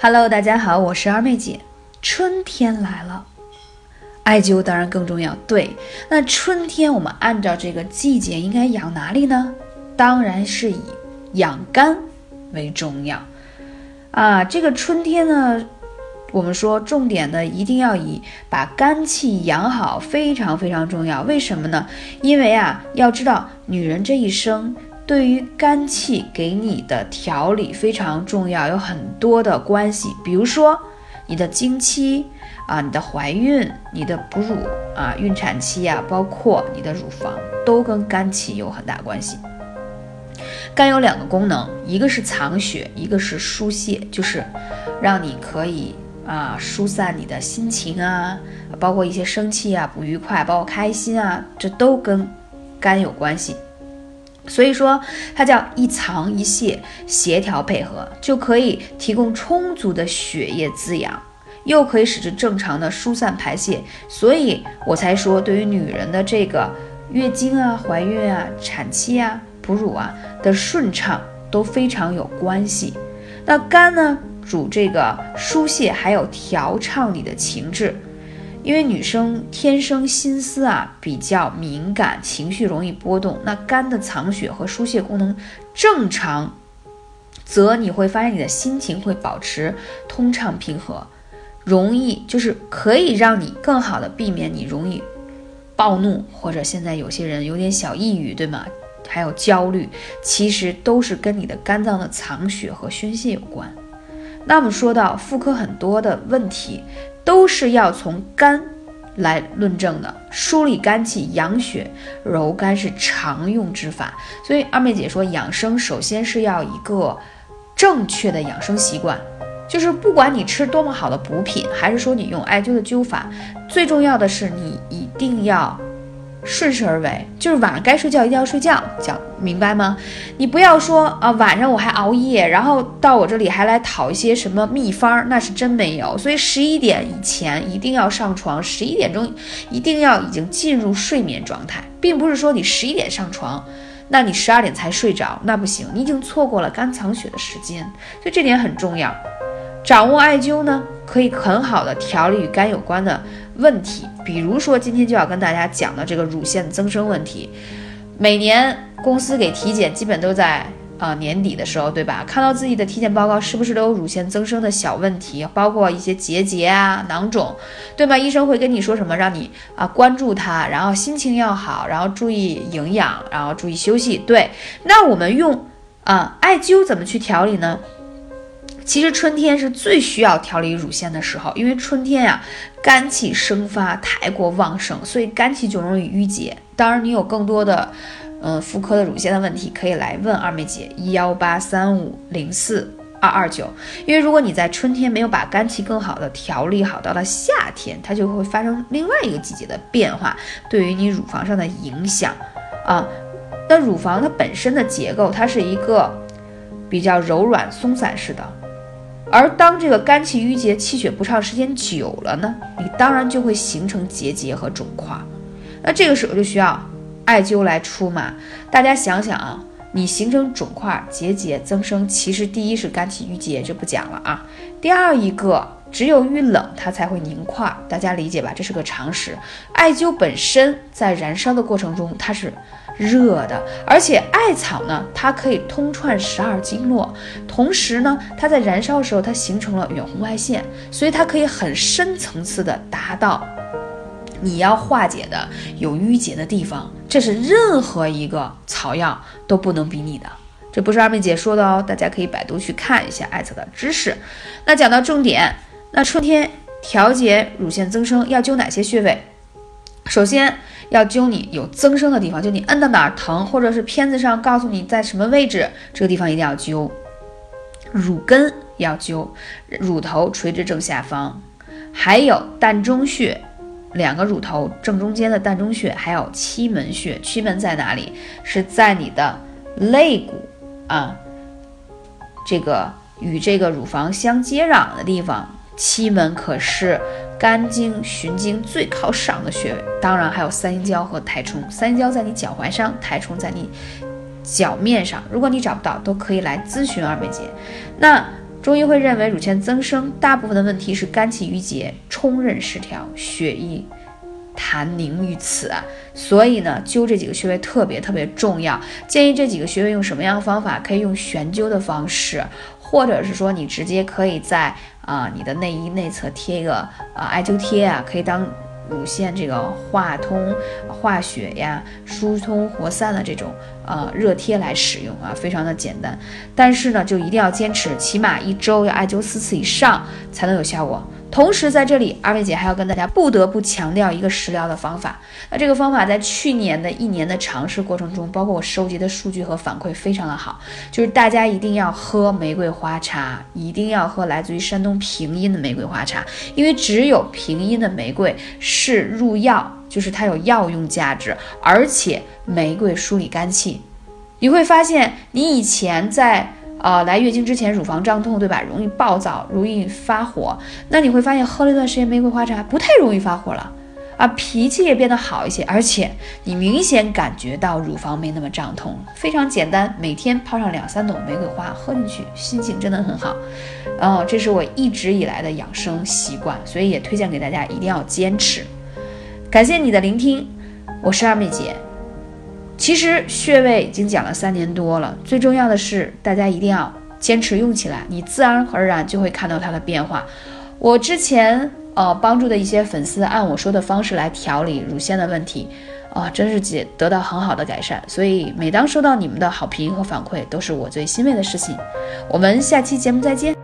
Hello，大家好，我是二妹姐。春天来了，艾灸当然更重要。对，那春天我们按照这个季节应该养哪里呢？当然是以养肝为重要啊。这个春天呢，我们说重点的一定要以把肝气养好，非常非常重要。为什么呢？因为啊，要知道女人这一生。对于肝气给你的调理非常重要，有很多的关系，比如说你的经期啊，你的怀孕，你的哺乳啊，孕产期啊，包括你的乳房，都跟肝气有很大关系。肝有两个功能，一个是藏血，一个是疏泄，就是让你可以啊疏散你的心情啊，包括一些生气啊、不愉快，包括开心啊，这都跟肝有关系。所以说，它叫一藏一泻，协调配合，就可以提供充足的血液滋养，又可以使之正常的疏散排泄。所以我才说，对于女人的这个月经啊、怀孕啊、产期啊、哺乳啊的顺畅都非常有关系。那肝呢，主这个疏泄，还有调畅你的情志。因为女生天生心思啊比较敏感，情绪容易波动。那肝的藏血和疏泄功能正常，则你会发现你的心情会保持通畅平和，容易就是可以让你更好的避免你容易暴怒，或者现在有些人有点小抑郁，对吗？还有焦虑，其实都是跟你的肝脏的藏血和宣泄有关。那我们说到妇科很多的问题。都是要从肝来论证的，梳理肝气、养血、柔肝是常用之法。所以二妹姐说，养生首先是要一个正确的养生习惯，就是不管你吃多么好的补品，还是说你用艾灸的灸法，最重要的是你一定要。顺势而为，就是晚上该睡觉一定要睡觉，讲明白吗？你不要说啊，晚上我还熬夜，然后到我这里还来讨一些什么秘方，那是真没有。所以十一点以前一定要上床，十一点钟一定要已经进入睡眠状态，并不是说你十一点上床，那你十二点才睡着，那不行，你已经错过了肝藏血的时间，所以这点很重要。掌握艾灸呢，可以很好的调理与肝有关的问题，比如说今天就要跟大家讲的这个乳腺增生问题。每年公司给体检，基本都在啊年底的时候，对吧？看到自己的体检报告，是不是都有乳腺增生的小问题？包括一些结节啊、囊肿，对吗？医生会跟你说什么？让你啊关注它，然后心情要好，然后注意营养，然后注意休息。对，那我们用啊艾灸怎么去调理呢？其实春天是最需要调理乳腺的时候，因为春天呀，肝气生发太过旺盛，所以肝气就容易郁结。当然，你有更多的，嗯，妇科的乳腺的问题，可以来问二妹姐一幺八三五零四二二九。因为如果你在春天没有把肝气更好的调理好，到了夏天，它就会发生另外一个季节的变化，对于你乳房上的影响啊。那乳房它本身的结构，它是一个比较柔软松散式的。而当这个肝气郁结、气血不畅时间久了呢，你当然就会形成结节和肿块。那这个时候就需要艾灸来出嘛。大家想想啊，你形成肿块、结节、增生，其实第一是肝气郁结，就不讲了啊。第二一个，只有遇冷它才会凝块，大家理解吧？这是个常识。艾灸本身在燃烧的过程中，它是。热的，而且艾草呢，它可以通串十二经络，同时呢，它在燃烧的时候，它形成了远红外线，所以它可以很深层次的达到你要化解的有淤结的地方，这是任何一个草药都不能比拟的，这不是二妹姐说的哦，大家可以百度去看一下艾草的知识。那讲到重点，那春天调节乳腺增生要灸哪些穴位？首先。要灸你有增生的地方，就你摁到哪儿疼，或者是片子上告诉你在什么位置，这个地方一定要灸。乳根要灸，乳头垂直正下方，还有膻中穴，两个乳头正中间的膻中穴，还有期门穴。期门在哪里？是在你的肋骨啊，这个与这个乳房相接壤的地方。七门可是肝经、循经最靠上的穴位，当然还有三阴交和太冲。三阴交在你脚踝上，太冲在你脚面上。如果你找不到，都可以来咨询二妹姐。那中医会认为乳腺增生大部分的问题是肝气郁结、冲任失调、血液痰凝于此，所以呢，灸这几个穴位特别特别重要。建议这几个穴位用什么样的方法？可以用悬灸的方式，或者是说你直接可以在啊你的内衣内侧贴一个啊艾灸贴啊，可以当。乳腺这个化通、化血呀、疏通活散的这种呃热贴来使用啊，非常的简单。但是呢，就一定要坚持，起码一周要艾灸四次以上才能有效果。同时，在这里，二位姐还要跟大家不得不强调一个食疗的方法。那这个方法在去年的一年的尝试过程中，包括我收集的数据和反馈非常的好，就是大家一定要喝玫瑰花茶，一定要喝来自于山东平阴的玫瑰花茶，因为只有平阴的玫瑰是入药，就是它有药用价值，而且玫瑰梳理肝气。你会发现，你以前在。呃，来月经之前乳房胀痛，对吧？容易暴躁，容易发火。那你会发现，喝了一段时间玫瑰花茶，不太容易发火了啊，脾气也变得好一些，而且你明显感觉到乳房没那么胀痛了。非常简单，每天泡上两三朵玫瑰花，喝进去，心情真的很好。哦，这是我一直以来的养生习惯，所以也推荐给大家，一定要坚持。感谢你的聆听，我是二妹姐。其实穴位已经讲了三年多了，最重要的是大家一定要坚持用起来，你自然而然就会看到它的变化。我之前呃帮助的一些粉丝按我说的方式来调理乳腺的问题，啊，真是解得到很好的改善。所以每当收到你们的好评和反馈，都是我最欣慰的事情。我们下期节目再见。